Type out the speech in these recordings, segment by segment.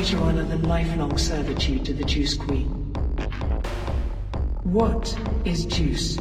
much honor than lifelong servitude to the Juice Queen. What is juice?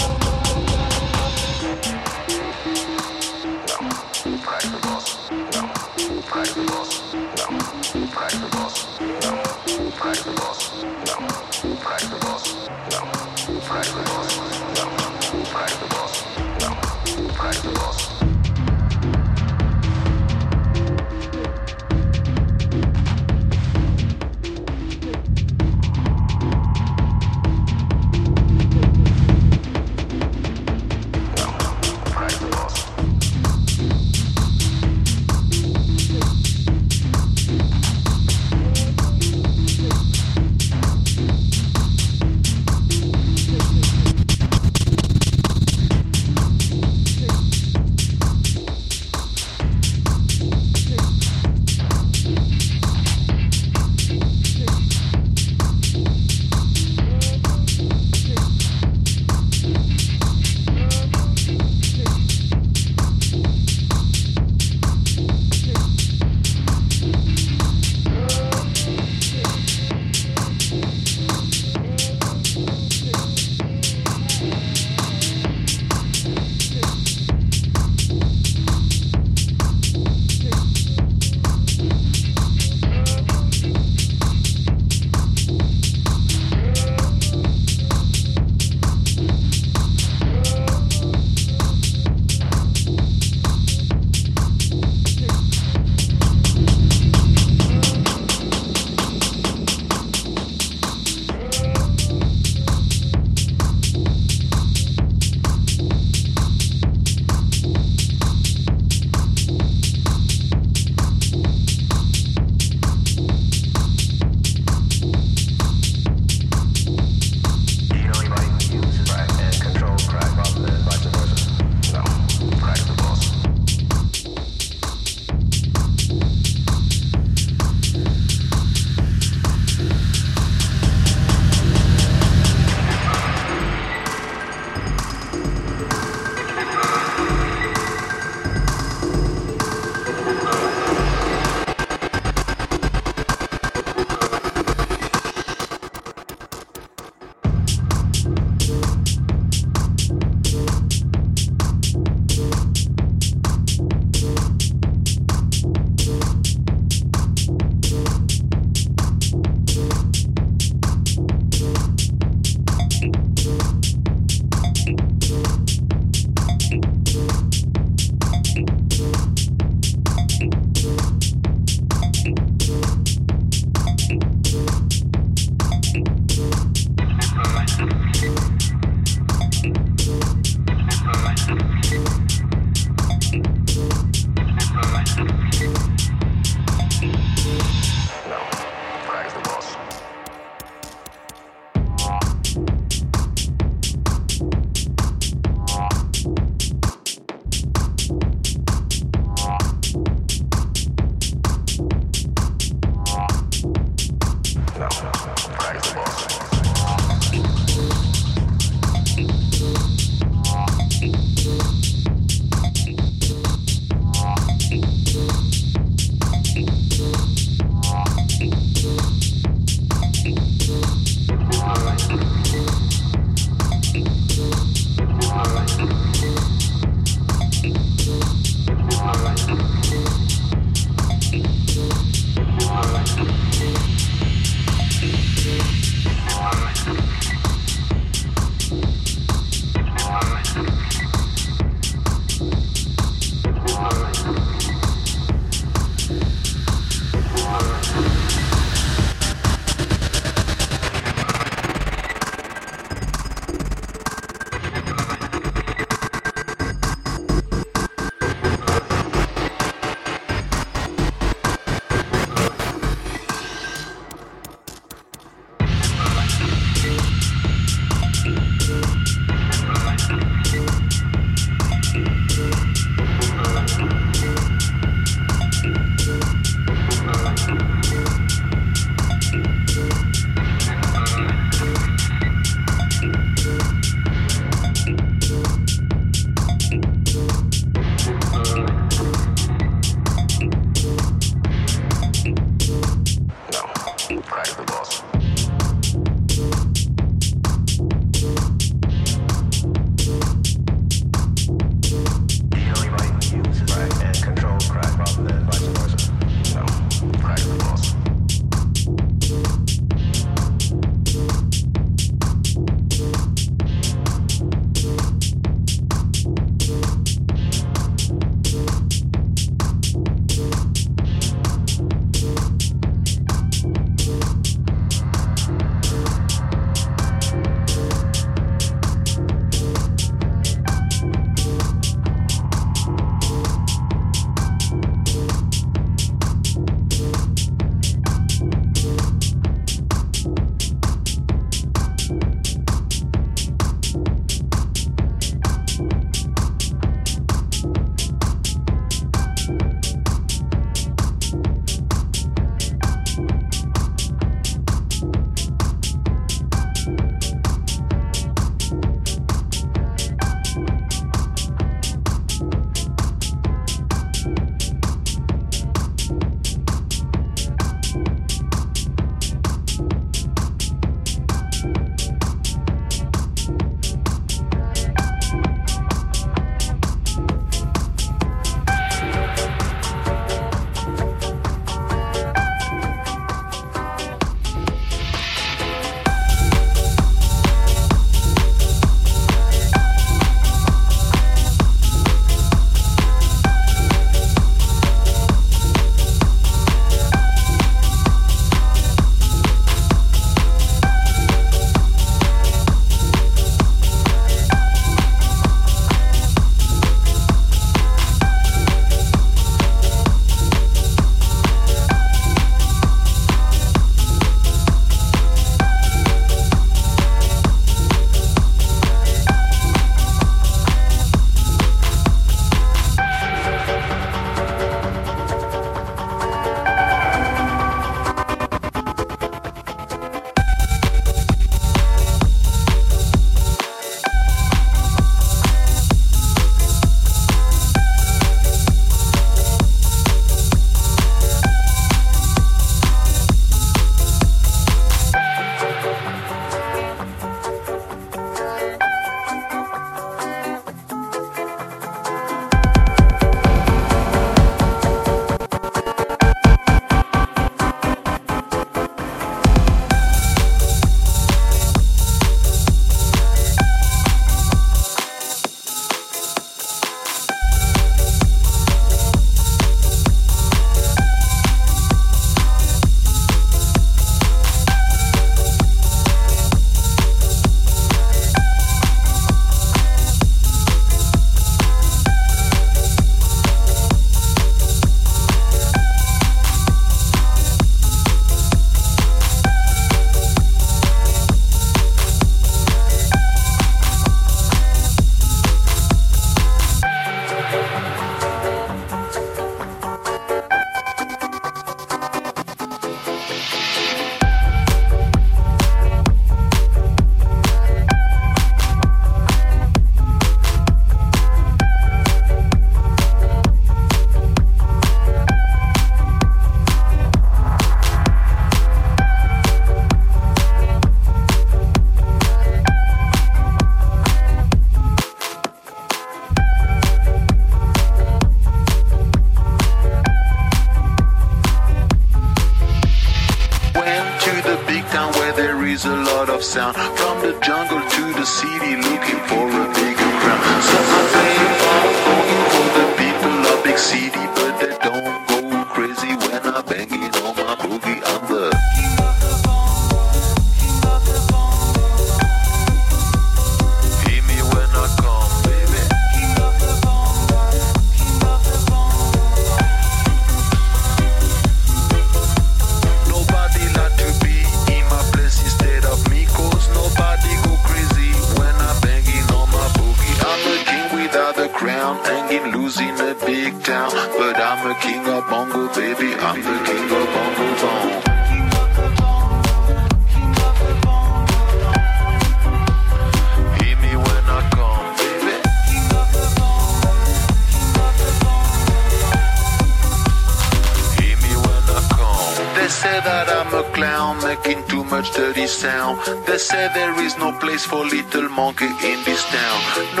said there is no place for little monkey in this town. No